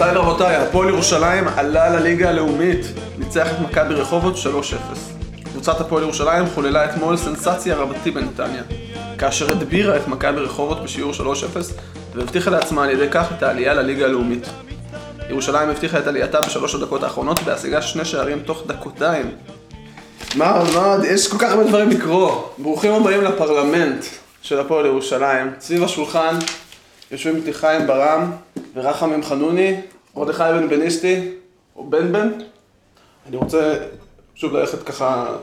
גבירותיי ורבותיי, הפועל ירושלים עלה לליגה הלאומית, ניצח את מכבי רחובות 3-0. קבוצת הפועל ירושלים חוללה אתמול סנסציה רבתי בנתניה, כאשר הדבירה את מכבי רחובות בשיעור 3-0 והבטיחה לעצמה על ידי כך את העלייה לליגה הלאומית. ירושלים הבטיחה את עלייתה בשלוש הדקות האחרונות בהשיגה שני שערים תוך דקותיים. מה, מה, יש כל כך הרבה דברים לקרוא. ברוכים הבאים לפרלמנט של הפועל ירושלים. סביב השולחן יושבים איתי חיים ברם ורחמים חנוני, מרדכי בן בניסטי, או בן בן. אני רוצה שוב ללכת ככה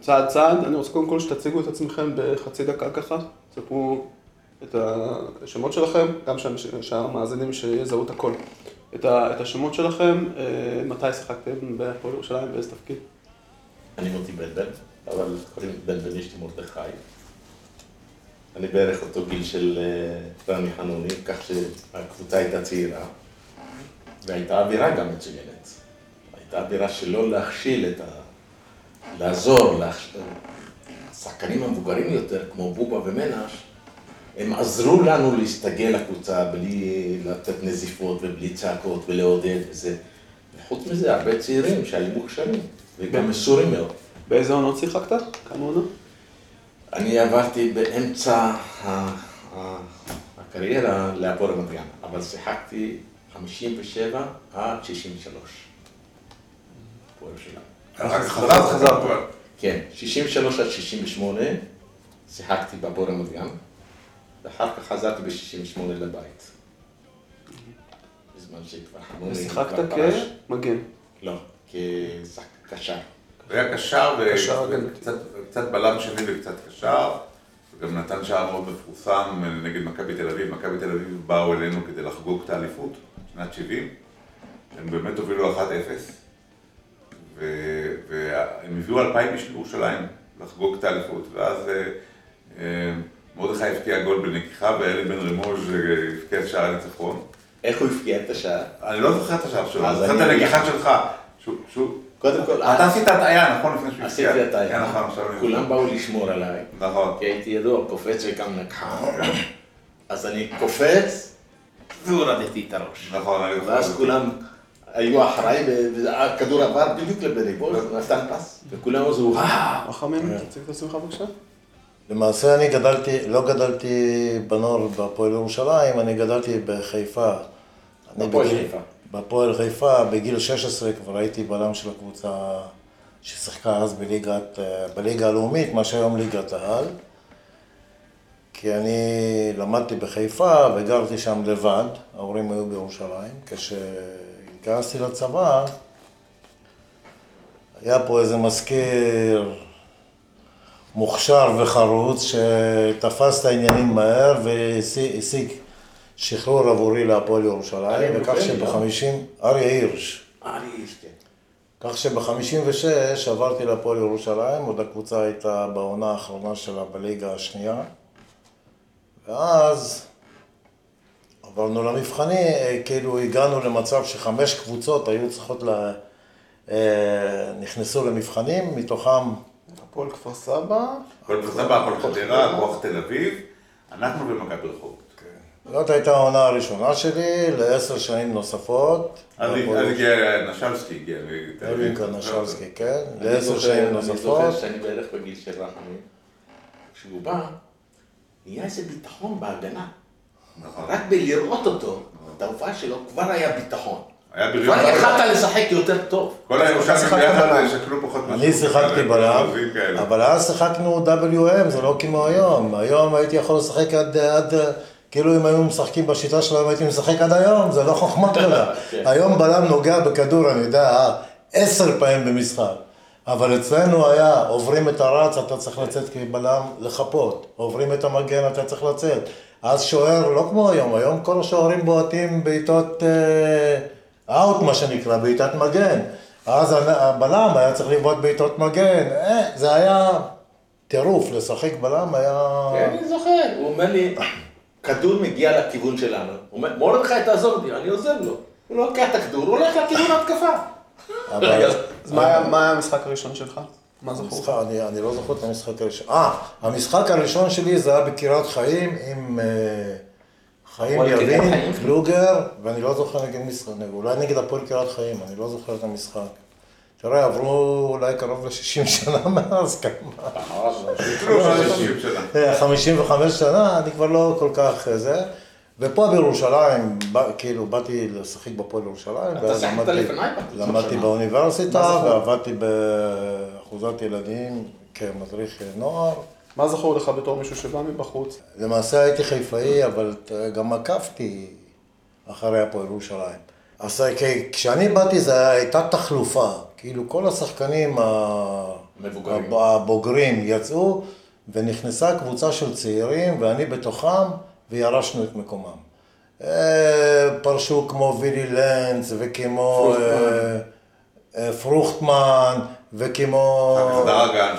צעד צעד. אני רוצה קודם כל שתציגו את עצמכם בחצי דקה ככה. תספרו את השמות שלכם, גם שהמאזינים שיזהו את הכל. את, ה, את השמות שלכם, אה, מתי שיחקתם בהפועל ירושלים, באיזה תפקיד? אני מוטי בן בן, אבל קוראים לי בן אשתי מרדכי. אני בערך אותו גיל של אה, רמי חנוני, כך שהקבוצה הייתה צעירה, והייתה אווירה גם מצוינת. הייתה אווירה שלא להכשיל את ה... לעזור. השחקנים המבוגרים יותר, כמו בובה ומנש, הם עזרו לנו להסתגל לקבוצה בלי לתת נזיפות ובלי צעקות ולעודד וזה. וחוץ מזה, הרבה צעירים שהיו מוכשרים וגם מסורים מאוד. באיזה עונות שיחקת? כמה עונות? אני עברתי באמצע הקריירה להפועל רמת גן, אבל שיחקתי 57 עד 63. הפועל ירושלים. אחר כך חזרת, חזרת. הפועל. כן, 63 עד 68 שיחקתי בהפועל רמת גן, ואחר כך חזרתי ב-68 לבית. בזמן שכבר חנוני ושיחקת. כמגן. לא, כקשר. הוא היה קשר. וקצת קצת בלם שני וקצת קשר, וגם נתן שער מאוד מפורסם נגד מכבי תל אביב. מכבי תל אביב באו אלינו כדי לחגוג את האליפות, שנת 70. הם באמת הובילו 1-0, ו- והם הביאו 2,000 איש לירושלים לחגוג את האליפות, ואז אה, אה, מרדכי הבקיע גול בנגיחה, ואלי בן רימוז' אה, הבקיע את שער הניצחון. איך הוא הבקיע את השער? אני לא זוכר את השער שלו, אני זוכר את הנגיחה שלך. שהוא- שהוא- קודם כל, אתה עשית הטעיה, נכון? לפני שהוא עשיתי. הטעיה. כן, נכון. כולם באו לשמור עליי, נכון. כי הייתי ידוע, קופץ וגם נגחה. אז אני קופץ, והורדתי את הראש. נכון. ואז כולם היו אחראים, והכדור עבר בדיוק לבריבול, הוא נתן פס, וכולם אמרו, וואו. רחמים, תציג את עצמך בבקשה. למעשה אני גדלתי, לא גדלתי בנוער בהפועל ירושלים, אני גדלתי בחיפה. בגיל- חיפה. בהפועל חיפה, בגיל 16 כבר הייתי בלם של הקבוצה ששיחקה אז בליגת, אה, בליגה הלאומית, מה שהיום ליגת העל. כי אני למדתי בחיפה וגרתי שם לבד, ההורים היו בירושלים. כשהתגייסתי לצבא, היה פה איזה מזכיר מוכשר וחרוץ שתפס את העניינים מהר והשיג שחרור עבורי להפועל אריה ירושלים, וכך שבחמישים, אריה הירש, ארי איש, כן. כך שב-56 עברתי להפועל ירושלים, עוד הקבוצה הייתה בעונה האחרונה שלה בליגה השנייה, ואז עברנו למבחני, אה, כאילו הגענו למצב שחמש קבוצות היו צריכות ל... אה, נכנסו למבחנים, מתוכם הפועל כפר סבא. הפועל כפר סבא, הפועל חדרה, כוח תל אביב, אנחנו ומכבי רחובות. זאת הייתה העונה הראשונה שלי, לעשר שנים נוספות. אז הגיע נשלסקי, הגיע מתל אביב. נשלסקי, כן, אני לעשר שנים אני נוספות. זוכר שאני בערך בגיל של רחמים. כשהוא בא, נהיה איזה ביטחון בהגנה. נכון. רק בלראות אותו, את ההופעה שלו, כבר היה ביטחון. היה כבר בריון. יכלת לשחק יותר טוב. כל הירושלמים ביחד בלם. שקלו פחות אני שיחקתי בלם, כאלה. אבל אז שיחקנו WM, זה לא כמו היום. היום הייתי יכול לשחק עד, עד, כאילו אם היו משחקים בשיטה שלהם הייתי משחק עד היום, זה לא חוכמה גדולה. כן. היום בלם נוגע בכדור, אני יודע, עשר פעמים במשחק. אבל אצלנו היה, עוברים את הרץ, אתה צריך לצאת כבלם לחפות. עוברים את המגן, אתה צריך לצאת. אז שוער, לא כמו היום, היום כל השוערים בועטים בעיטות אאוט, מה שנקרא, בעיטת מגן. אז הבלם היה צריך לבעוט בעיטות מגן. אה, זה היה טירוף, לשחק בלם היה... כן, אני זוכר. הוא אומר לי, כדור מגיע לכיוון שלנו. הוא אומר, מרדכי תעזור לי, אני עוזר לו. הוא לוקח את הכדור, הוא הולך לכיוון ההתקפה. אבל... אז מה היה- מה היה המשחק הראשון שלך? מה זכור לך? אני, אני לא זוכר את המשחק הראשון. אה, המשחק הראשון שלי זה היה בקריית חיים עם אה, חיים יבין. קלוגר, ואני לא זוכר נגד משחק, אולי נגד הפועל קריית חיים, אני לא זוכר את המשחק. תראה, עברו אולי קרוב ל-60 שנה מאז, כמה? אפילו לא 60 שנה. 55 שנה, אני כבר לא כל כך אה, זה. ופה בירושלים, בא- כאילו, באתי לשחק בפועל ירושלים. אתה ואז שיחקת למדתי- לפניי. באוניברסיטה? ועבדתי באחוזת ילדים כמדריך נוער. מה זכור לך בתור מישהו שבא מבחוץ? למעשה הייתי חיפאי, אבל גם עקבתי אחרי הפועל ירושלים. אז כ- כשאני באתי זו הייתה תחלופה, כאילו כל השחקנים מבוגרים. הבוגרים יצאו, ונכנסה קבוצה של צעירים, ואני בתוכם, וירשנו את מקומם. אה, פרשו כמו וילי לנץ, וכמו אה, אה, פרוכטמן, וכמו... דרגן,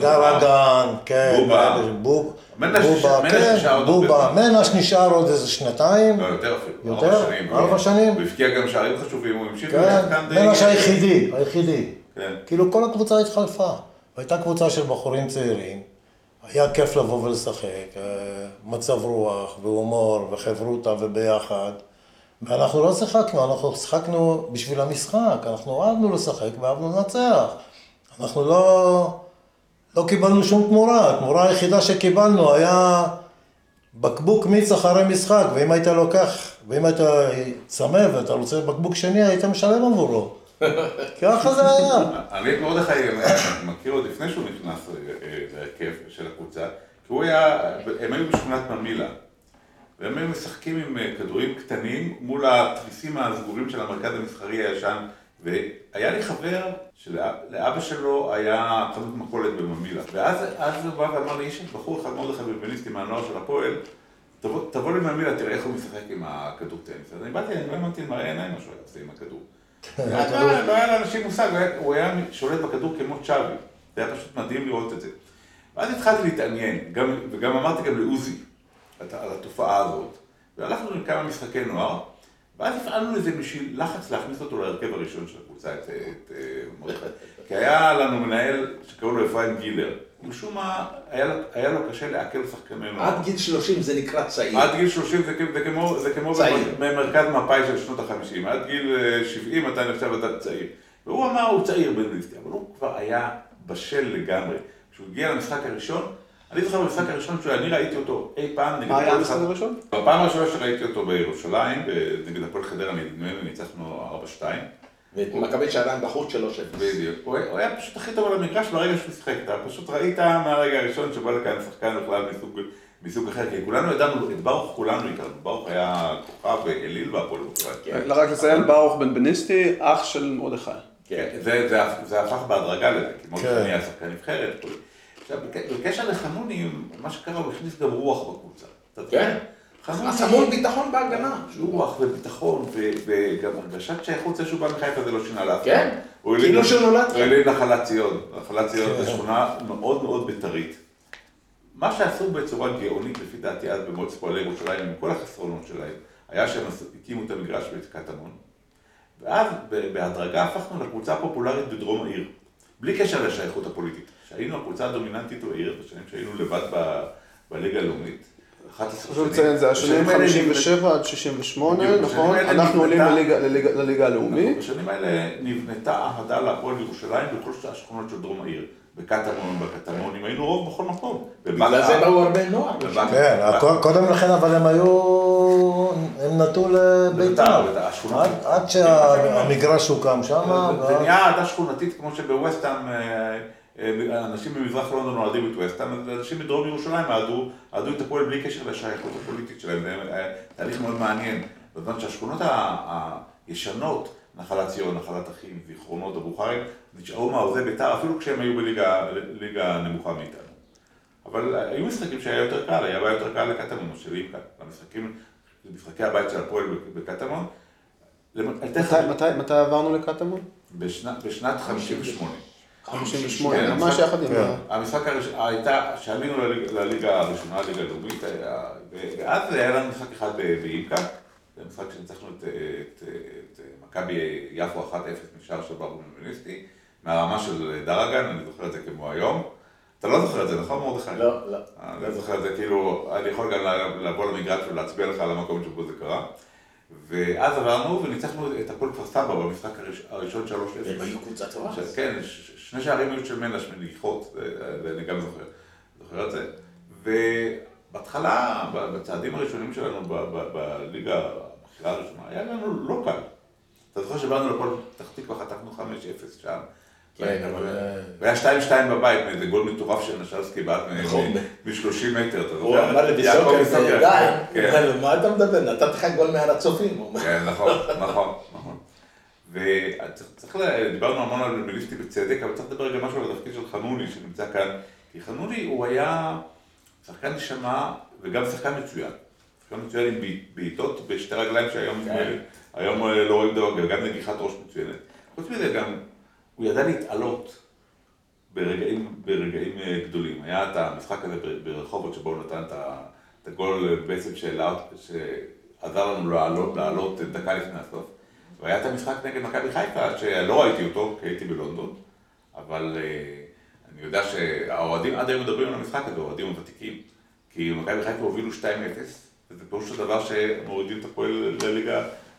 דרגן, כן. בובה. בובה, מנש כן, נשאר עוד מנש נשאר עוד איזה שנתיים. לא, יותר אפילו. יותר? ארבע שנים. הוא הבקיע גם שערים חשובים, הוא המשיך כן, מנש היחידי, היחידי. כן. כאילו כל הקבוצה התחלפה. הייתה קבוצה של בחורים צעירים, היה כיף לבוא ולשחק, אה, מצב רוח והומור וחברותא וביחד. ואנחנו לא שיחקנו, אנחנו שיחקנו בשביל המשחק, אנחנו אהבנו לשחק ואהבנו לנצח. אנחנו לא, לא קיבלנו שום תמורה, התמורה היחידה שקיבלנו היה בקבוק מיץ אחרי משחק, ואם היית לוקח, ואם היית צמא ואתה רוצה בקבוק שני, היית משלם עבורו. ככה זה היה. אני את מרדכי מכיר עוד לפני שהוא נכנס אה, אה, להרכב של הקבוצה, כי הוא היה, הם היו בשכונת ממילא, והם היו משחקים עם אה, כדורים קטנים מול התריסים הסגורים של המרכז המסחרי הישן, והיה לי חבר שלאבא שלו היה חנות מכולת בממילא, ואז אז הוא בא ואמר לי, יש בחור אחד מרדכי בלבניסטי מהנוער של הפועל, תבוא, לממילא, תראה איך הוא משחק עם הכדור טניס. אז אני באתי, אני לא האמנתי למראה עיניים מה שהוא היה עושה עם הכדור. לא היה לאנשים מושג, הוא היה- שולט בכדור כמו צ'אבי. זה היה פשוט מדהים לראות את זה. ואז התחלתי להתעניין, גם- וגם אמרתי גם לעוזי על התופעה הזאת. והלכנו עם כמה משחקי נוער, ואז הפעלנו איזה בשביל לחץ להכניס אותו להרכב הראשון של הקבוצה, את, את, אה, מרדכי. כי היה לנו מנהל שקראו לו אפרים גילר. משום מה, היה היה לו קשה לעכל שחקני נוער. עד גיל 30 זה נקרא צעיר. עד גיל 30 זה, זה כמו, זה כמו. במרכז מפא"י של שנות ה-50, עד גיל אה, 70 אתה נחשב אתה צעיר. והוא אמר, הוא צעיר בנליסטי, אבל הוא כבר היה בשל לגמרי. כשהוא הגיע למשחק הראשון, אני זוכר במשחק הראשון שאני ראיתי אותו אי פעם נגד מה היה המשחק הראשון? בפעם הראשונה שראיתי אותו בירושלים, נגד הפועל חדרה, נדמה לי, ניצחנו 4-2. ואת מכבי שעריים בחוץ 3-0. בדיוק. הוא היה- הוא היה פשוט הכי טוב על המגרש ברגע שהוא שיחק. אתה פשוט ראית מהרגע הראשון שבא לכאן שחקן בכלל מסוג, מסוג אחר. כי כולנו ידענו, את ברוך כולנו הכרנו. ברוך היה כוכב אליל והפועל ירושלים. כן. רק לציין, ברוך בן בניסטי, אח של מרדכי. כן. זה, זה, זה הפך בהדרגה לזה, כי מוטי כן. היה שחקן נבחרת. עכשיו, בק- בקשר לחנוני, מה שקרה, הוא הכניס גם רוח בקבוצה. כן. אז המון ביטחון בהגנה. רוח וביטחון, וגם הרגשת שייכות זה שהוא בא מחיפה זה לא שינה לאף אחד. כן. כאילו יליד- שהוא נולד הוא. יליד נחלת ציון. נחלת ציון כן. זו שכונה מאוד מאוד בית"רית. מה שעשו בצורה גאונית לפי דעתי אז במועצת פועלי ירושלים, עם כל החסרונות שלהם, היה שהם הקימו את המגרש ואת קטמון, ואז בהדרגה הפכנו לקבוצה הפופולרית בדרום העיר, בלי קשר לשייכות הפוליטית. שהיינו הקבוצה הדומיננטית בעיר, בשנים שהיינו לבד בליגה הלאומית. 11 חשוב לציין, זה השנים בשנים האלה 57 עד 68, בדיוק, בשנים נכון? אנחנו עולים לליגה- הלאומית. בשנים האלה נבנתה אהדה להפועל ירושלים בכל השכונות של דרום העיר. בקטמון, בקטמונים, היינו רוב בכל מקום. בגלל זה באו הרבה נוער. כן, קודם לכן, אבל הם היו, הם נטו לביתר. עד- שהמגרש הוקם שם, זה נהיה אהדה שכונתית כמו שבווסטהאם, אה, אנשים ממזרח לונדון אוהדים את ווסטהאם, אנשים מדרום ירושלים אהדו את הפועל בלי קשר לשייכות הפוליטית שלהם, זה תהליך מאוד מעניין. בזמן שהשכונות ה- הישנות, נחלת ציון, נחלת אחים, זיכרונות, הבוכרים, נשארו מעוזי בית"ר אפילו כשהם היו בליגה ליגה נמוכה מאיתנו. אבל היו משחקים שהיה יותר קל, היה יותר קל לקטמון, או שלי כאן. המשחקים, משחקי הבית של הפועל בקטמון. מתי- עברנו לקטמון? בשנת 58. 58, כן, ממש המשחק- יחד עם כן. ה... המשחק הראשון, הייתה, כשעלינו לליג- לליגה הראשונה, הליגה הלאומית, היה- ואז היה לנו משחק אחד באימקה, זה משחק שניצחנו את, את מכבי יפו 1-0 משער של ברוך מוניסטי, מהרמה של דרגן, אני זוכר את זה כמו היום. אתה לא זוכר את זה, נכון מרדכי? לא, לא. אה, אני זוכר את זה, כאילו, אני יכול גם לבוא למגרש ולהצביע לך על המקום שבו זה קרה. ואז עברנו וניצחנו את הפועל כפר סבא במשחק הראש- הראשון 3-0. הם היו קבוצה טובה. כן, שני שערים היו של מנש מניחות, זה- זה אני גם זוכר, זוכר את זה. ובהתחלה, בצעדים הראשונים שלנו בליגה הבכירה הראשונה, היה לנו לא קל. אתה זוכר שבאנו לכל פתח תקווה, חטפנו 5-0 שם. כן, אבל, אה, והיה 2-2 בבית, מאיזה גול מטורף של נשלסקי בעט נכון. מ-30 מטר, אתה זוכר? הוא אמר לביסוקר, ביסוקר, די, כן. מה אתה מדבר? נתתי לך גול מעל הצופים. כן, נכון, נכון, נכון. וצריך, דיברנו המון על מיליסטי בצדק, אבל צריך לדבר גם משהו על התפקיד של חנוני שנמצא כאן, כי חנוני הוא היה שחקן נשמה וגם שחקן מצוין. שחקן מצוין עם בעיט- בעיטות בשתי רגליים שהיום כן. היום אה, לא רואים דבר, גם נגיחת ראש מצוינת. חוץ מזה גם, הוא ידע להתעלות ברגעים, ברגעים אה, גדולים. היה את המשחק הזה ברחובות שבו הוא נתן את הגול אה, בעצם שהעלה- שעזר לנו לעלות, לעלות דקה לפני הסוף. והיה את המשחק נגד מכבי חיפה, שלא ראיתי אותו, כי הייתי בלונדון, אבל אה, אני יודע שהאוהדים עד היום מדברים על המשחק הזה, האוהדים הוותיקים. כי מכבי חיפה הובילו 2-0, וזה פירוש הדבר שמורידים את הפועל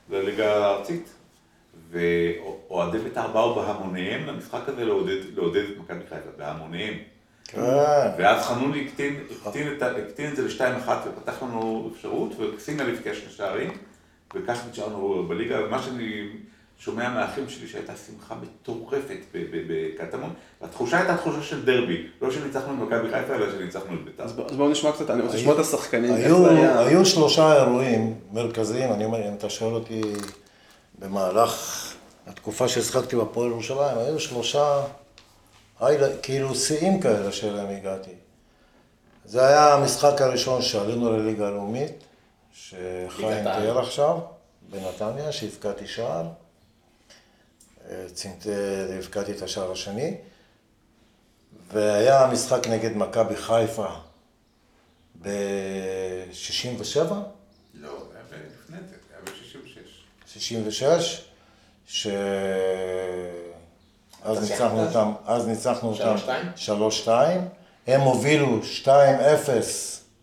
לליגה הארצית. ואוהדי בית"ר באו בהמוניהם למשחק הזה לעודד, לעודד את מכבי חיפה, בהמוניהם. כן. ואז חנוני הקטין, הקטין, את, הקטין את זה ל-2-1 ופתח לנו אפשרות, וקסינגל הבקיע שני שערים, וכך נשארנו בליגה, ומה שאני שומע מהאחים שלי שהייתה שמחה מטורפת ב- ב- בקטמון, והתחושה הייתה תחושה של דרבי, לא שניצחנו את מכבי חיפה, אלא שניצחנו את בית"ר. אז בואו נשמע קצת, אני רוצה לשמוע את השחקנים. היו שלושה אירועים מרכזיים, אני אומר, אם אתה שואל אותי במהלך התקופה שהשחקתי בפועל ירושלים, היו שלושה, כאילו שיאים כאלה שאליהם הגעתי. זה היה המשחק הראשון שעלינו לליגה הלאומית, שחיים. תיאר עכשיו, בנתניה, שהבקעתי שער. אה, צנתי, הבקעתי את השער השני. והיה משחק נגד מכבי חיפה ב-67, לא, זה היה לפני זה, זה היה ב-66. 66, ש... אז אתה ניצחנו? אותם, אז ניצחנו אותם 3-2? 3-2, הם הובילו 2-0,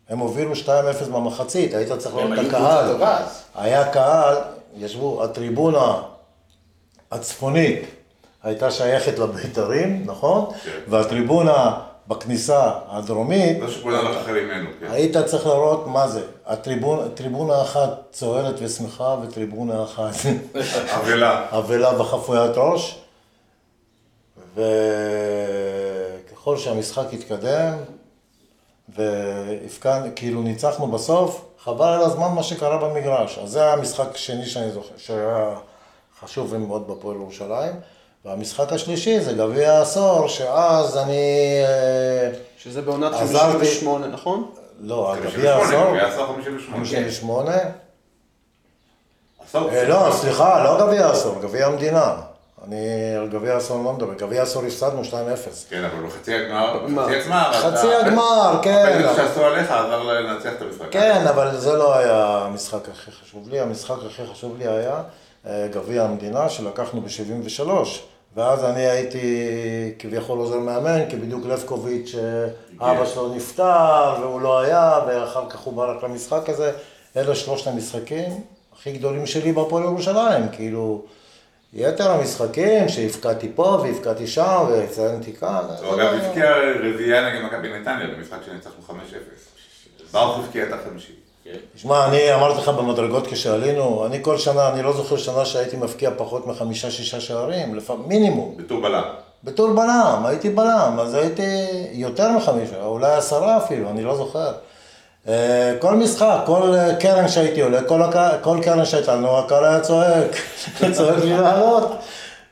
הם הובילו 2-0 במחצית, היית צריך לראות את הקהל. היה קהל, ישבו, הטריבונה הצפונית הייתה שייכת לבית"רים, נכון? כן. והטריבונה בכניסה הדרומית, לא שכולם כן. היית צריך לראות מה זה. הטריבונה, טריבונה אחת צוערת ושמחה וטריבונה אחת אבלה. אבלה וחפוית ראש. וככל שהמשחק התקדם, והפקענו, כאילו ניצחנו בסוף, חבל על הזמן מה שקרה במגרש. אז זה היה המשחק השני שאני זוכר, שהיה חשוב מאוד בפועל ירושלים. והמשחק השלישי זה גביע העשור, שאז אני... אה, שזה בעונת עזרתי. 58, נכון? לא, גביע 58, העשור, גביע העשור 58. 58. עשור. אה, לא, סליחה, לא גביע העשור, גביע המדינה. אני על גביע העשור לא מדבר, גביע העשור הפסדנו 2-0. כן, אבל בחצי הגמר. בחצי הגמר, חצי הגמר, כן. הפנדל שעשו עליך עזר לנצח את המשחק. כן, אבל זה לא היה המשחק הכי חשוב לי, המשחק הכי חשוב לי היה אה, גביע המדינה שלקחנו ב-73, ואז אני הייתי כביכול עוזר מאמן, כי בדיוק לבקוביץ', אבא שלו נפטר והוא לא היה, ואחר כך הוא בא רק למשחק הזה. אלה שלושת המשחקים הכי גדולים שלי בהפועל ירושלים, כאילו, יתר המשחקים שהבקעתי פה והבקעתי שם וציינתי כאן. הוא לא אגב הבקיע רביעייה נגד מכבי נתניה במשחק שניצחנו 5-0. ברוך הבקיע את החמישי. תשמע, אני אמרתי לך במדרגות כשעלינו, אני כל שנה, אני לא זוכר שנה שהייתי מבקיע פחות מחמישה-שישה שערים, לפעמים, מינימום. בתור בלם. בתור בלם, הייתי בלם, אז הייתי יותר מחמישה, אולי עשרה אפילו, אני לא זוכר. אה, כל משחק, כל אה, קרן שהייתי עולה, כל, הק... כל קרן שהייתה לנו, הקהל היה צועק, צועק לי לעלות.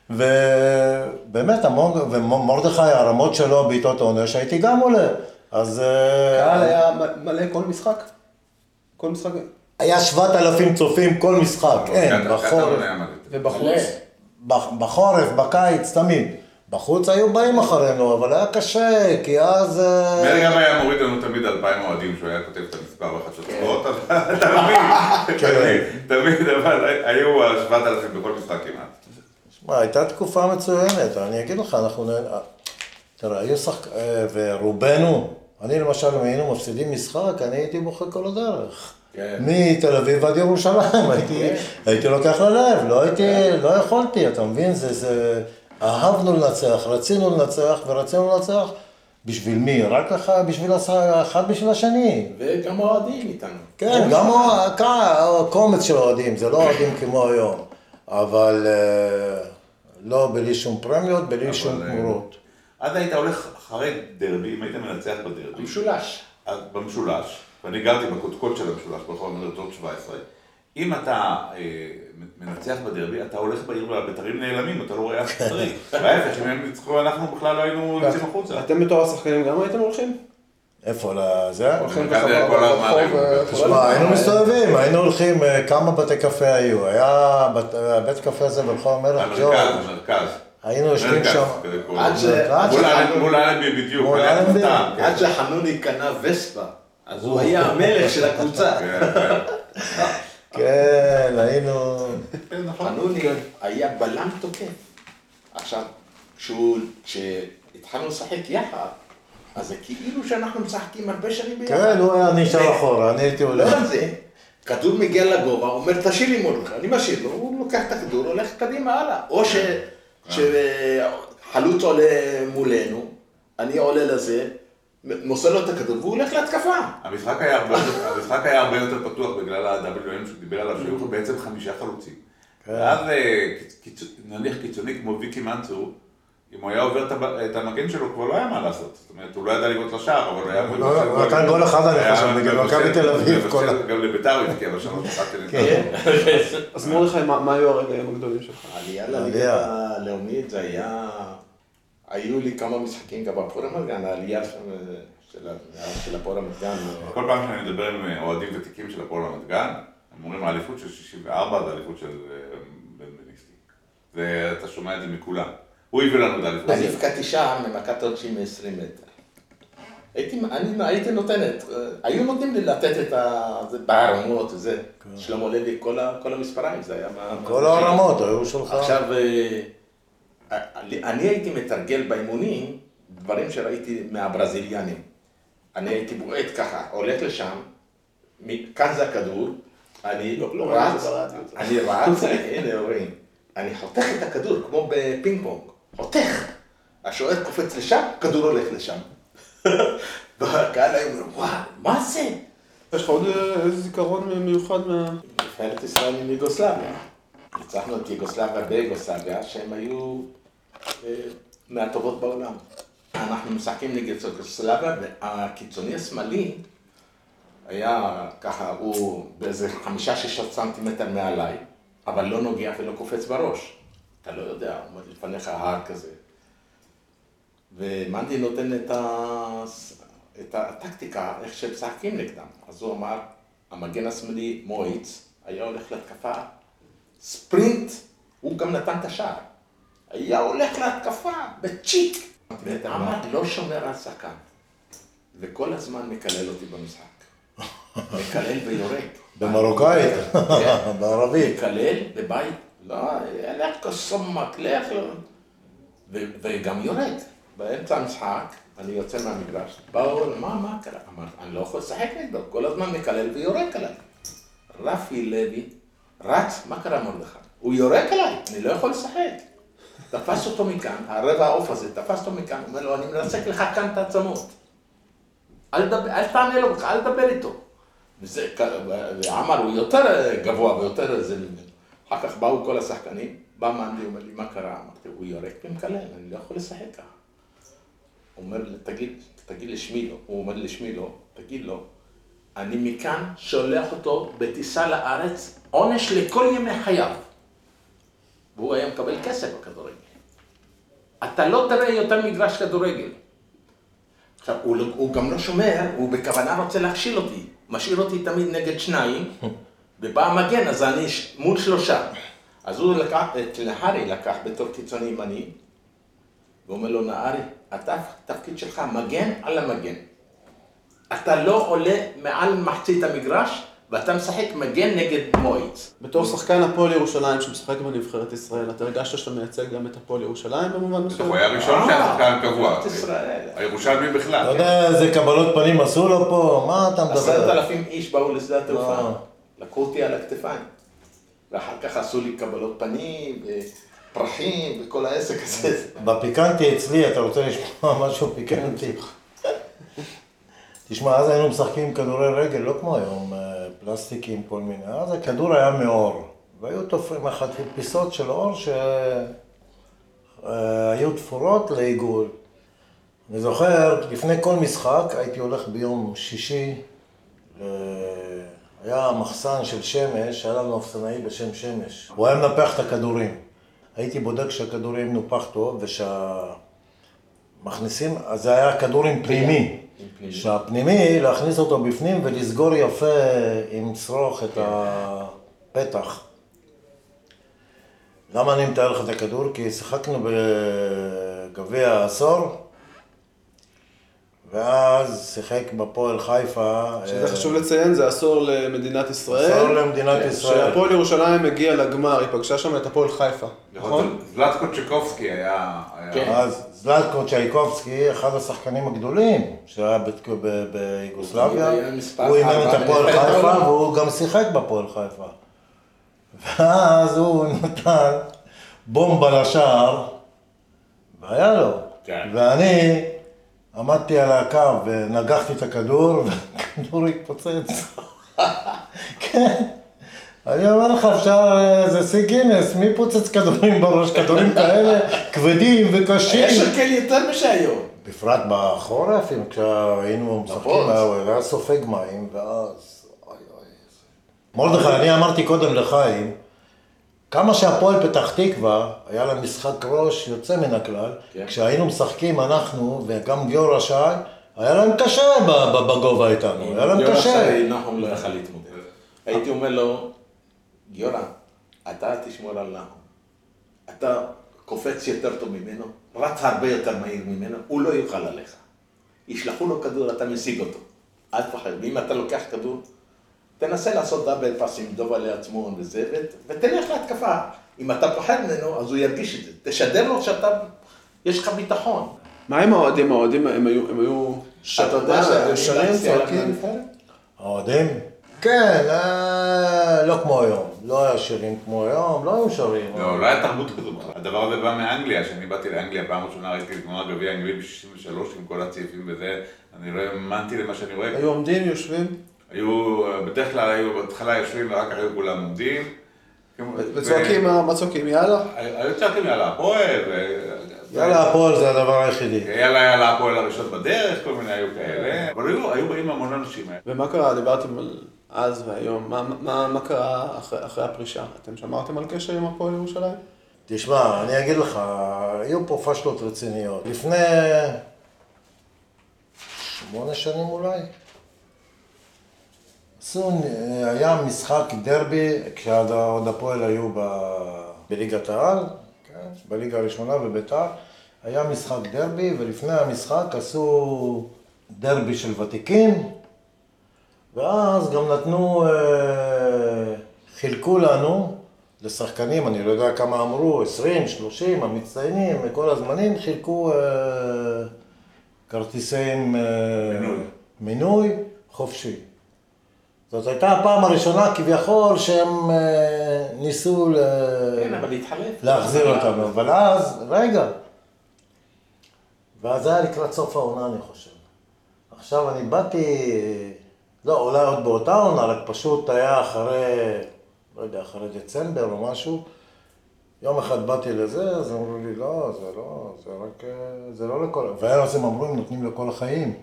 ובאמת, המון, ומרדכי, הרמות שלו, בעיטות עונש, הייתי גם עולה. אז... אה, קהל היה מלא כל משחק? כל משחק? היה 7,000 צופים כל משחק, כן, קטמון בחורף. ובחוץ? בח- בחורף, בקיץ, תמיד. בחוץ היו באים אחרינו, אבל היה קשה, כי אז... אה, מאיר גם היה מוריד לנו תמיד 2,000 אוהדים שהוא היה כותב את המספר בחדשות ספורות, אבל תמיד, כן. תמיד, תמיד, אבל היו 7,000 בכל משחק כמעט. שמע, הייתה תקופה מצוינת, אני אגיד לך, אנחנו... תראה, היו שחק... אה, ורובנו, אני למשל, אם היינו מפסידים משחק, אני הייתי בוכה כל הדרך. כן. מתל אביב עד ירושלים, הייתי, הייתי לוקח ללב, לא הייתי, לא יכולתי, אתה מבין? זה, זה, אהבנו לנצח, רצינו לנצח ורצינו לנצח. בשביל מי? רק ככה, בשביל אחד בשביל השני. וגם אוהדים איתנו. כן, גם הקומץ של האוהדים, זה לא אוהדים כמו היום, אבל אה, לא בלי שום פרמיות, בלי שום אה, תמורות. אז היית הולך אחרי דרבי, אם היית מנצח בדרבי, משולש. אז במשולש, ואני גרתי בקודקוד של המשולש, ברחוב המדרטות 17, אם אתה אה, מנצח בדרבי, אתה הולך בעיר והבית"רים נעלמים, אתה לא רואה אף בית"רי. להפך, אם הם ניצחו, אנחנו בכלל לא היינו יוצאים החוצה. אתם בתור השחקנים גם הייתם הולכים? איפה לזה? הולכים ככה. אה, תשמע, היינו מסתובבים, היינו הולכים, אה, כמה בתי קפה היו, היה בת- אה, בית קפה הזה ברחוב המלך ג'ורג', המרכז, המרכז. היינו יושבים שם, עד. ש- מול אלנבי- בדיוק, מול אלנבי. כן. עד שחנוני קנה וספה, אז הוא היה המלך של הקבוצה. כן, כן. כן, היינו, כן, נכון. חנוני היה בלם תוקף. עכשיו, כשהתחלנו לשחק יחד, אז זה כאילו שאנחנו משחקים הרבה שנים ביחד. כן, הוא היה נשאר אחורה, אני הייתי לא הולך. רק זה, כדור מגיע לגובה, הוא אומר, תשאיר לי מרדכי, אני משאיר לו, הוא לוקח את הכדור, הולך קדימה הלאה. או ש- שחלוץ עולה מולנו, אני עולה לזה, מוסר לו את הכדור, והוא הולך להתקפה. המשחק היה הרבה יותר- המשחק היה הרבה יותר פתוח בגלל ה-WM שהוא דיבר עליו, שהיו בעצם חמישה חלוצים. ואז אה, נניח קיצוני כמו ויקי מנצור, אם הוא היה עובר את המגן שלו, כבר לא היה מה לעשות. זאת אומרת, הוא לא ידע לבעוט לשער, אבל הוא היה... לא, הוא נתן גול אחד, אני היה חושב, נגד מכבי תל אביב, גם לביתר הוא הבקיע בשלוש אחת כן. אז מרדכי, מה היו הרגעים הגדולים שלך? העלייה. לליגה הלאומית זה היה... היו לי כמה משחקים גם בפועל רמת גן, העלייה שם, אה, של הפועל רמת גן. אה, כל פעם שאני מדבר עם אה, אוהדים ותיקים של הפועל רמת גן, הם אומרים האליפות של 64 זה האליפות של אה, בן בניסטי. ואתה שומע את זה מכולם. הוא הביא לנו את האליפות. אני הבקעתי שער ממכת עונשין מ-20 מטר. הייתי, אני הייתי נותנת, אה, היו נותנים לי לתת את ה... זה בערמות וזה. שלמה לוי, כל המספריים, זה היה כל זה שלי. הרמות היו שלך. עכשיו, אה, אני הייתי מתרגל באימונים דברים שראיתי מהברזיליאנים. אני הייתי בועט ככה, הולך לשם, כאן זה הכדור, אני לא, לא רץ, זה ברדיו. אני רץ, הנה רואים, אני חותך את הכדור כמו בפינג פונג, חותך. השוער קופץ לשם, כדור הולך לשם. והקהל היה אומר, וואו, מה זה? יש לך עוד איזה זיכרון מיוחד מה... נבחרת ישראל עם יוגוסלביה. ניצחנו את יוגוסלביה ביוגוסלביה, שהם היו אה, מהטובות בעולם. אנחנו משחקים נגד יוגוסלביה, והקיצוני השמאלי היה ככה, הוא באיזה חמישה-שישה סנטימטר מעליי, אבל לא נוגע ולא קופץ בראש. אתה לא יודע, עומד לפניך הר כזה. ומנדי נותן את, ה... את הטקטיקה, איך שהם משחקים נגדם. אז הוא אמר, המגן השמאלי מויץ היה הולך להתקפה, ספרינט, הוא גם נתן את השער. היה הולך להתקפה בצ'יק. ועמד לא שומר על שחקן. וכל הזמן מקלל אותי במשחק. מקלל ויורק. במרוקאית, כן. בערבית. מקלל בבית, לא, כסומק, לך. לא. ו- וגם יורד. באמצע המשחק, אני יוצא מהמגרש, באו, מה, מה קרה? אמרתי, אני לא יכול לשחק נגדו, כל הזמן מקלל ויורק עליי. רפי לוי רץ, מה קרה מרדכי? הוא יורק עליי, אני לא יכול לשחק. תפס אותו מכאן, הרבע העוף הזה, תפס אותו מכאן, אומר לו, אני מרסק לך כאן את העצמות. אל, אל תענה לו, אל תדבר איתו. וזה, ועמר הוא יותר גבוה ויותר זה ממנו. אחר כך באו כל השחקנים, בא מנדי, אומר לי, מה קרה? אמרתי, הוא יורק ומקלל, אני לא יכול לשחק ככה. הוא אומר תגיד, תגיד לשמילו, הוא אומר לשמילו, תגיד לו, אני מכאן שולח אותו בטיסה לארץ, עונש לכל ימי חייו. והוא היה מקבל כסף בכדורגל. אתה לא תראה יותר מגרש כדורגל. עכשיו, הוא, לא- הוא גם לא שומר, הוא בכוונה רוצה להכשיל אותי. משאיר אותי תמיד נגד שניים, ובא המגן, אז אני ש- מול שלושה. אז הוא לקח, את נהרי לקח בתור קיצוני ימני, ואומר לו, נהרי, אתה, התפקיד שלך מגן על המגן. אתה לא עולה מעל מחצית המגרש, ואתה משחק מגן נגד מויץ. בתור שחקן הפועל ירושלים שמשחק בנבחרת ישראל, אתה הרגשת שאתה מייצג גם את הפועל ירושלים במובן מסוים? הוא היה הראשון שהיה שחקן קבוע. הירושלמי אתה בכלל. יודע איזה קבלות פנים עשו לו פה? מה אתה עשרת מדבר? אלפים איש באו לשדה התעופה, אה. לקחו אותי על הכתפיים. ואחר כך עשו לי קבלות פנים, פרחים וכל העסק הזה. בפיקנטי אצלי, אתה רוצה לשמוע משהו פיקנטי? תשמע, אז היינו משחקים כדורי רגל, לא כמו היום, אה, פלסטיקים, כל מיני. אז הכדור היה מאור, והיו תופרים אחת פיסות של אור שהיו תפורות לעיגול. אני זוכר, לפני כל משחק הייתי הולך ביום שישי, ל- היה מחסן של שמש, היה לנו אפסנאי בשם שמש. הוא היה מנפח את הכדורים. הייתי בודק שהכדורים נופח טוב ושהמכניסים, אז זה היה כדור עם פנימי. עם פנימי. שהפנימי, להכניס אותו בפנים ולסגור יפה עם שרוך את הפתח. למה אני מתאר לך את הכדור? כי שיחקנו בגביע העשור, ואז שיחק בפועל חיפה. שזה אה, חשוב לציין, זה עשור למדינת ישראל. עשור למדינת כן, ישראל. כשהפועל ירושלים הגיע לגמר, היא פגשה שם את הפועל חיפה, נכון? זלטקו צ'קובסקי היה... היה- כן. אז זלטקו צ'ייקובסקי, אחד השחקנים הגדולים שהיה ביוגוסלביה, הוא אימן את הפועל חיפה. והוא גם שיחק בפועל חיפה. ואז הוא נתן בומבה לשער, והיה לו. כן. ואני עמדתי על הקו ונגחתי את הכדור, והכדור התפוצץ. כן. אני אומר לך, אפשר, זה שיא גינס, מי פוצץ כדורים בראש? כדורים כאלה כבדים וקשים. היה שקל יותר משהיום. בפרט בחורף, אם כשהיינו משחקים, נכון. היה סופג מים, ואז... מרדכי, אני אמרתי קודם לחיים, כמה שהפועל פתח תקווה, היה לה משחק ראש יוצא מן הכלל, כן. כשהיינו משחקים אנחנו, וגם גיורא שי, היה להם קשה ב- ב- בגובה איתנו, היה להם גיורא קשה. שי, נחום לא יכל להתמודד. הייתי אומר לו, גיורא, אתה תשמור על נחום. אתה קופץ יותר טוב ממנו, רץ הרבה יותר מהיר ממנו, הוא לא יוכל עליך. ישלחו לו כדור, אתה משיג אותו. אל תפחד, ואם אתה לוקח כדור, תנסה לעשות דאבל פאס עם דובה לעצמו וזה, ות- ותלך להתקפה. אם אתה פוחד ממנו, אז הוא ירגיש את זה. תשדר לו שאתה, יש לך ביטחון. מה עם האוהדים? האוהדים הם היו, הם היו ש- אתה יודע עליו צועקים? האוהדים? כן, אה, לא כמו היום. לא היה שירים כמו היום, לא היו שרים. לא, לא היה תרבות כזאת. הדבר הזה בא מאנגליה, כשאני באתי לאנגליה, פעם ראשונה ראיתי את גמר גביע האנגלי ב-63 עם כל הצעיפים וזה, אני לא האמנתי למה שאני רואה. היו עומדים, יושבים, היו, בדרך כלל היו בהתחלה יושבים ואחר כך היו כולם עומדים. וצועקים, מה צועקים? יאללה? היו צועקים יאללה הפועל, יאללה, הפועל זה הדבר היחידי. יאללה יאללה הפועל הראשון בדרך, כל מיני היו כאלה, אבל היו, היו באים המון אנשים. ומה קרה? דיברתם על אז והיום, מה, מה, מה קרה אחרי, אחרי הפרישה? אתם שמרתם על קשר עם הפועל ירושלים? תשמע, אני אגיד לך, היו פה פשלות רציניות. לפני שמונה שנים אולי, היה משחק דרבי, כשעוד הפועל היו ב- בליגת העל, כן? בליגה הראשונה בביתר, היה משחק דרבי, ולפני המשחק עשו דרבי של ותיקים, ואז גם נתנו, אה, חילקו לנו, לשחקנים, אני לא יודע כמה אמרו, 20, 30, המצטיינים, מכל הזמנים, חילקו אה, כרטיסים, אה, מנוי. מינוי חופשי. זאת הייתה הפעם הראשונה כביכול שהם אה, ניסו ל... כן, אבל להתחלף. להחזיר אותנו, אבל אז, רגע. ואז זה היה לקראת סוף העונה, אני חושב. עכשיו אני באתי, לא, אולי עוד באותה עונה, רק פשוט היה אחרי, לא יודע, אחרי דצמבר או משהו. יום אחד באתי לזה, אז אמרו לי, לא, זה לא, זה רק, אה, זה לא לכל, ואז הם אמרו, הם נותנים לכל החיים.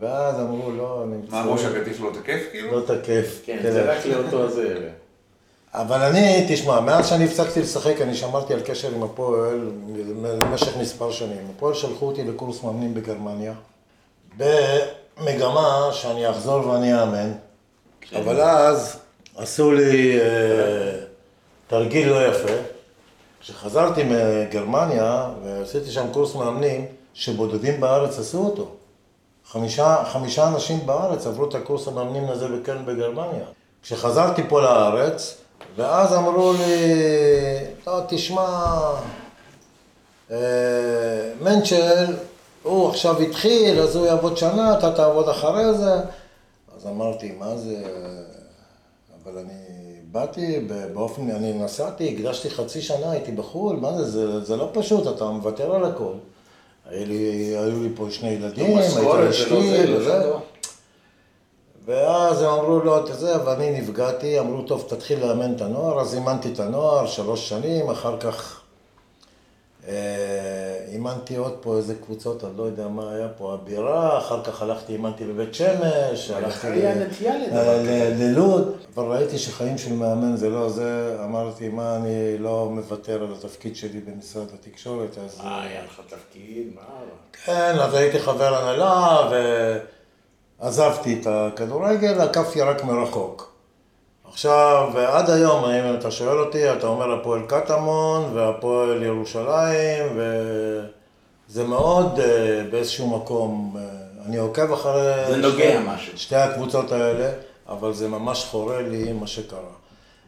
כן, ואז אמרו, לא, אני מה, אמרו שהקטיף לא תקף כאילו? לא תקף. כן, תלך. זה רק לאותו זה. אבל אני, תשמע, מאז שאני הפסקתי לשחק, אני שמרתי על קשר עם הפועל במשך מספר שנים. הפועל שלחו אותי לקורס מאמנים בגרמניה, במגמה שאני אחזור ואני אאמן. אבל אז עשו לי אה, תרגיל לא יפה. כשחזרתי מגרמניה ועשיתי שם קורס מאמנים, שבודדים בארץ עשו אותו. חמישה, חמישה אנשים בארץ עברו את הקורס המאמנים הזה בקרן בגרמניה. כשחזרתי פה לארץ, ואז אמרו לי, לא, תשמע, אה, מנצ'ל, הוא עכשיו התחיל, אז הוא יעבוד שנה, אתה תעבוד אחרי זה. אז אמרתי, מה זה... אבל אני באתי באופן, אני נסעתי, הקדשתי חצי שנה, הייתי בחו"ל, מה זה, זה, זה לא פשוט, אתה מוותר על הכל. היו לי פה שני ילדים, לא אשתי זה, לא וזה. שבוע. ואז הם אמרו לו, אתה זה, ואני נפגעתי, אמרו, טוב, תתחיל לאמן את הנוער, אז אימנתי את הנוער שלוש שנים, אחר כך אימנתי עוד פה איזה קבוצות, אני לא יודע מה היה פה, הבירה, אחר כך הלכתי, אימנתי בבית שמש, הלכתי. ל- ללוד, אבל ראיתי שחיים של מאמן זה לא זה, אמרתי, מה, אני לא מוותר על התפקיד שלי במשרד התקשורת, אז... אה, היה לך תפקיד, מה? כן, אז הייתי חבר הנהלה, ועזבתי את הכדורגל, עקפתי רק מרחוק. עכשיו, עד היום, אם אתה שואל אותי, אתה אומר הפועל קטמון והפועל ירושלים, וזה מאוד אה, באיזשהו מקום, אה, אני עוקב אחרי... זה נוגע משהו. שתי הקבוצות האלה, אבל זה ממש חורה לי מה שקרה.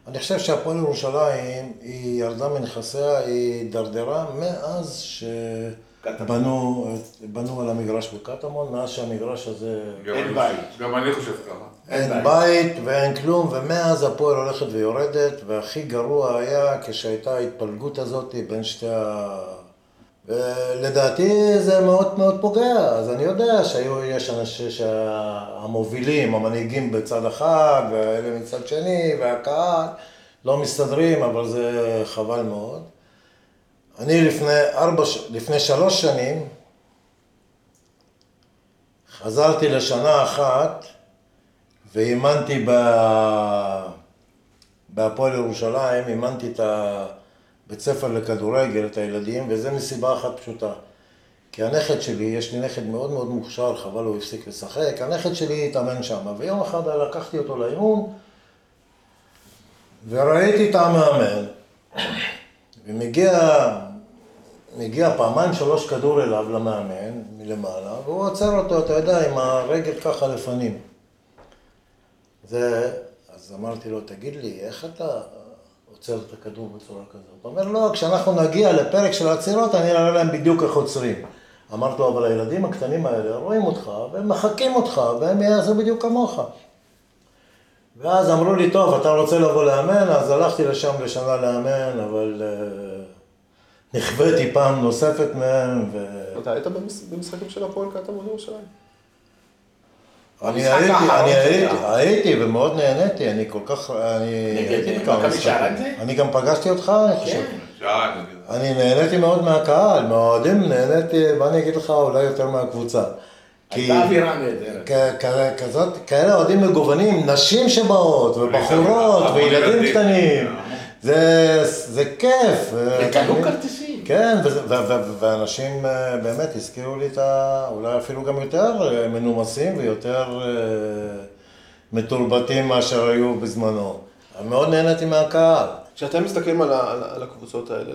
אני חושב שהפועל ירושלים, היא ירדה מנכסיה, היא הידרדרה מאז שבנו בנו על המגרש בקטמון, מאז שהמגרש הזה... אין בית. גם אני חושב ככה. אין בית ואין כלום, ומאז הפועל הולכת ויורדת, והכי גרוע היה כשהייתה ההתפלגות הזאת בין שתי ה... ולדעתי זה מאוד מאוד פוגע, אז אני יודע שהיו, יש אנשים שהמובילים, המנהיגים בצד אחד, ואלה מצד שני, והקהל לא מסתדרים, אבל זה חבל מאוד. אני לפני ארבע, לפני שלוש שנים חזרתי לשנה אחת ואימנתי. בהפועל ירושלים, אימנתי את הבית ספר לכדורגל, את הילדים, וזה מסיבה אחת פשוטה. כי הנכד שלי, יש לי נכד מאוד מאוד מוכשר, חבל הוא הפסיק לשחק, הנכד שלי התאמן שם, ויום אחד לקחתי אותו לאימון, וראיתי את המאמן, ומגיע מגיע פעמיים שלוש כדור אליו למאמן, מלמעלה, והוא עוצר אותו, אתה יודע, עם הרגל ככה לפנים. זה, אז אמרתי לו, תגיד לי, איך אתה עוצר את הכדור בצורה כזאת? הוא אומר, לא, כשאנחנו נגיע לפרק של העצירות, אני אראה להם בדיוק איך עוצרים. אמרתי לו, אבל הילדים הקטנים האלה רואים אותך, והם מחקים אותך, והם יעשו בדיוק כמוך. ואז אמרו לי, טוב, אתה רוצה לבוא לאמן? אז הלכתי לשם לשנה לאמן, אבל uh, נכוויתי פעם נוספת מהם, ו... אתה היית במש- במשחקים של הפועל קטמון ירושלים? אני הייתי, אני הייתי, שלה. הייתי ומאוד נהניתי, אני כל כך, אני הייתי בכמה משחקים. אני גם פגשתי אותך, אני חושב. כן. נגיד. אני נהניתי מאוד מהקהל, מהאוהדים נהניתי, ואני אגיד לך, אולי יותר מהקבוצה. הייתה אווירה נהדרת. כ- כ- כזאת, כאלה אוהדים מגוונים, נשים שבאות, ובחורות, וילדים ילדים. קטנים. זה, זה כיף. וקנו מבין? כרטיסים. כן, ואנשים אה, באמת הזכירו לי את ה... אולי אפילו גם יותר אה, מנומסים ויותר אה, מתורבתים מאשר היו בזמנו. מאוד נהניתי מהקהל. כשאתם מסתכלים על, ה- על, על הקבוצות האלה,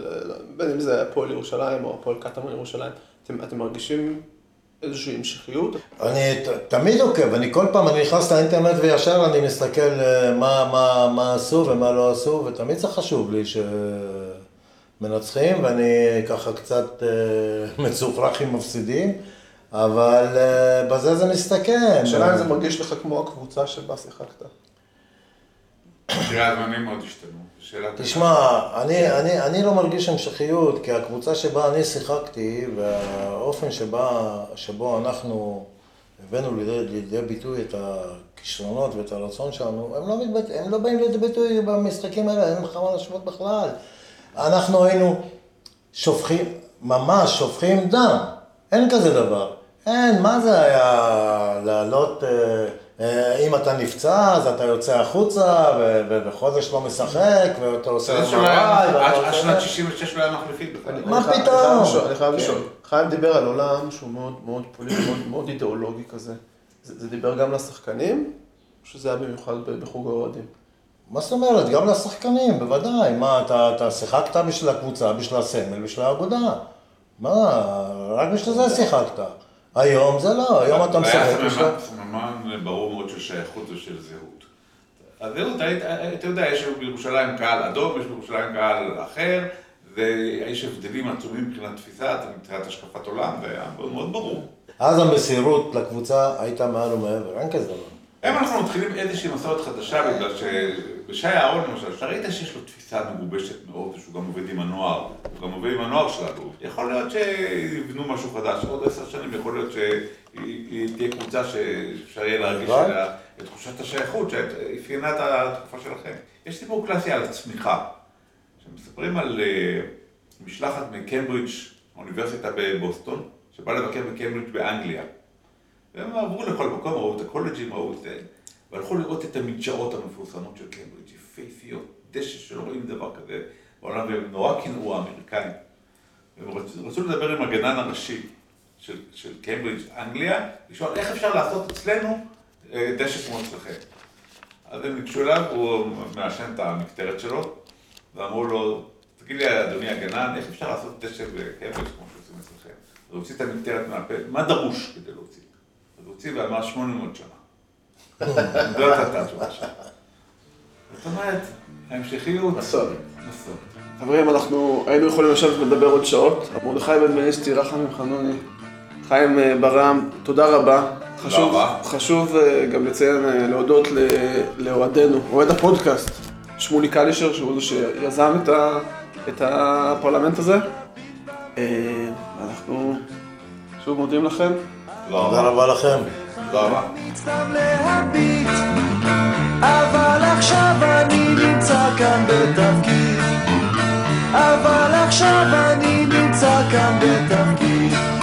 בין אם זה הפועל ירושלים או הפועל קטמון ירושלים, אתם, אתם מרגישים איזושהי המשכיות? אני ת- תמיד עוקב, אני כל פעם, אני נכנס לאינטרנט וישר אני מסתכל מה, מה, מה עשו ומה לא עשו, ותמיד זה חשוב לי שמנצחים, ואני ככה קצת אה, מצופרח עם מפסידים, אבל אה, בזה זה מסתכם. השאלה אם זה מרגיש לך כמו הקבוצה שבה שיחקת. תראה, הזמנים מאוד השתנו. תשמע, אני, אני, אני לא מרגיש המשכיות, כי הקבוצה שבה אני שיחקתי, והאופן שבה, שבו אנחנו הבאנו לידי, לידי ביטוי את הכישרונות ואת הרצון שלנו, הם לא, מתבט... הם לא באים לידי ביטוי במשחקים האלה, אין לך מה להשוות בכלל. אנחנו היינו שופכים, ממש שופכים דם, אין כזה דבר. אין, מה זה היה לעלות, אה, אה, אם אתה נפצע, אז אתה יוצא החוצה, ו- ו- וחודש לא משחק, ואתה עושה ואתה עד שנת 66 לא היה מחליפים בכלל. מה פתאום? אני חייב לשאול- חייב כן. חיים דיבר על עולם שהוא מאוד מאוד פוליטי, מאוד, מאוד אידיאולוגי כזה. זה, זה דיבר גם לשחקנים, או שזה היה במיוחד בחוג האוהדים? מה זאת אומרת? גם לשחקנים, בוודאי. מה, אתה, אתה שיחקת בשביל הקבוצה, בשביל הסמל, בשביל האגודה. מה, רק בשביל זה שיחקת. היום זה לא, היום אתה משחק היה בשביל... סממן- סממן ברור מאוד של שייכות ושל זהות. זהו, אתה, יודע, יש בירושלים קהל אדום, יש בירושלים קהל אחר, ויש הבדלים עצומים מבחינת תפיסה, מבחינת השקפת עולם, זה היה מאוד ברור. אז המסירות לקבוצה הייתה מעל ומעבר, אין כזה דבר. היום אנחנו מתחילים איזושהי מסורת חדשה, בגלל שבשי אהרון למשל, אתה ראית שיש לו תפיסה מגובשת מאוד, ושהוא גם עובד עם הנוער, הוא גם עובד עם הנוער שלנו. יכול להיות שיבנו משהו חדש, עוד עשר שנים יכול להיות שהיא תהיה קבוצה שאפשר יהיה להרגיש נכון. את תחושת השייכות שאפיינה את התקופה שלכם. יש סיפור קלאסי על הצמיחה, שמספרים על אה, משלחת מקיימברידג', האוניברסיטה בבוסטון, שבאה לבקר בקיימברידג' באנגליה. והם עברו לכל מקום, ראו את הקולג'ים, ראו את זה, והלכו לראות את המדשאות המפורסמות של קיימברידג', יפהפיות, דשא שלא רואים דבר כזה בעולם, והם נורא קינאו האמריקאים. והם רצו, לדבר עם הגנן הראשי של, של קיימברידג' אנגליה, לשאול איך אפשר לעשות אצלנו אה, דשא כמו אצלכם. אז הם ניגשו אליו, הוא מעשן את המקטרת שלו, ואמרו לו, תגיד לי, אדוני הגנן, איך אפשר לעשות דשא בקיימברידג' כמו שעושים אצלכם? הוא הוציא את המקטרת מהפה, מה דרוש כדי להוציא? אז הוא הוציא ואמר 800 שנה. הייתה התשובה שלו. זאת אומרת, ההמשכיות... מסורת. מסורת. חברים, אנחנו היינו יכולים לשבת ולדבר עוד שעות. מרדכי בן בנישתי, רחמים חנוני, חיים אה, ברם, תודה רבה. חשוב, רבה. חשוב אה, גם לציין, אה, להודות ל- לאוהדנו, אוהד הפודקאסט, שמולי קלישר, שהוא זה שיזם את, ה, את הפרלמנט הזה. אנחנו שוב מודים לכם. תודה רבה לכם. תודה רבה. אבל עכשיו אני נמצא כאן בתפקיד אבל עכשיו אני נמצא כאן בתפקיד